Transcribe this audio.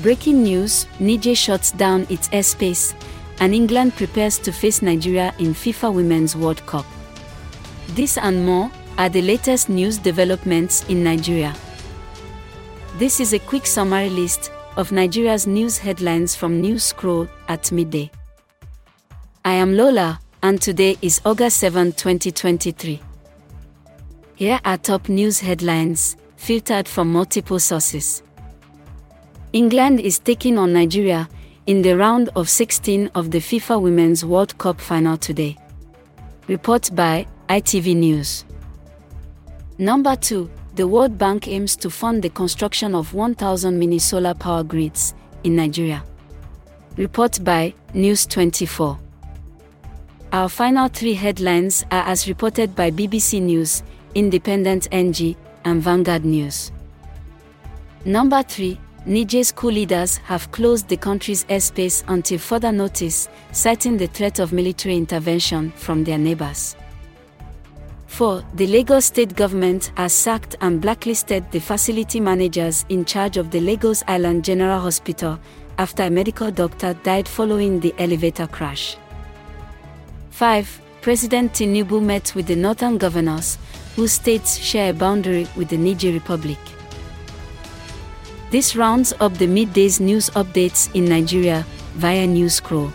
Breaking news Niger shuts down its airspace, and England prepares to face Nigeria in FIFA Women's World Cup. This and more are the latest news developments in Nigeria. This is a quick summary list of Nigeria's news headlines from News Scroll at midday. I am Lola, and today is August 7, 2023. Here are top news headlines, filtered from multiple sources. England is taking on Nigeria in the round of 16 of the FIFA Women's World Cup final today. Report by ITV News. Number 2. The World Bank aims to fund the construction of 1,000 mini solar power grids in Nigeria. Report by News 24. Our final three headlines are as reported by BBC News, Independent NG, and Vanguard News. Number 3. Niger's coup leaders have closed the country's airspace until further notice, citing the threat of military intervention from their neighbors. 4. The Lagos state government has sacked and blacklisted the facility managers in charge of the Lagos Island General Hospital after a medical doctor died following the elevator crash. 5. President Tinubu met with the northern governors, whose states share a boundary with the Niger Republic. This rounds up the midday's news updates in Nigeria via News Scroll.